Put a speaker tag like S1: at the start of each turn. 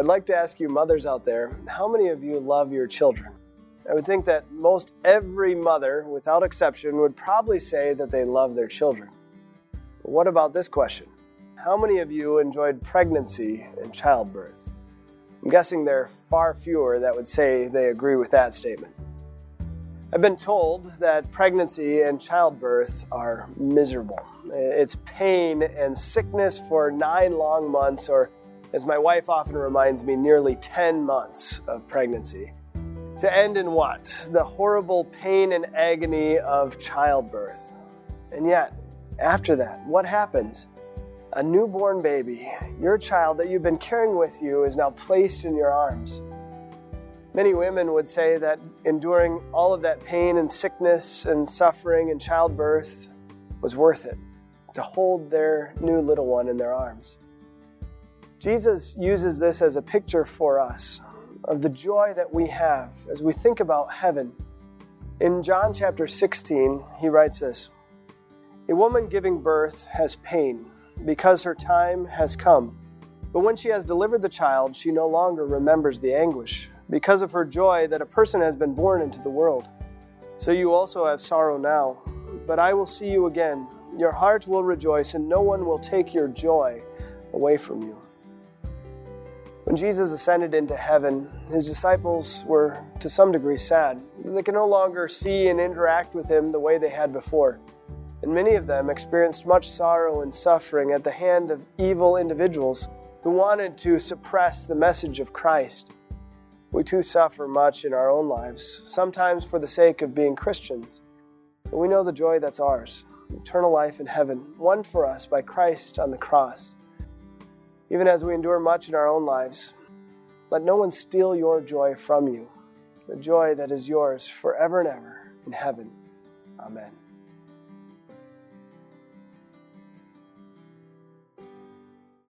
S1: I'd like to ask you, mothers out there, how many of you love your children? I would think that most every mother, without exception, would probably say that they love their children. But what about this question? How many of you enjoyed pregnancy and childbirth? I'm guessing there are far fewer that would say they agree with that statement. I've been told that pregnancy and childbirth are miserable. It's pain and sickness for nine long months, or as my wife often reminds me, nearly 10 months of pregnancy. To end in what? The horrible pain and agony of childbirth. And yet, after that, what happens? A newborn baby, your child that you've been carrying with you, is now placed in your arms. Many women would say that enduring all of that pain and sickness and suffering and childbirth was worth it to hold their new little one in their arms. Jesus uses this as a picture for us of the joy that we have as we think about heaven. In John chapter 16, he writes this A woman giving birth has pain because her time has come. But when she has delivered the child, she no longer remembers the anguish because of her joy that a person has been born into the world. So you also have sorrow now, but I will see you again. Your heart will rejoice, and no one will take your joy away from you. When Jesus ascended into heaven, his disciples were to some degree sad. They could no longer see and interact with him the way they had before. And many of them experienced much sorrow and suffering at the hand of evil individuals who wanted to suppress the message of Christ. We too suffer much in our own lives, sometimes for the sake of being Christians. But we know the joy that's ours eternal life in heaven, won for us by Christ on the cross. Even as we endure much in our own lives, let no one steal your joy from you, the joy that is yours forever and ever in heaven. Amen.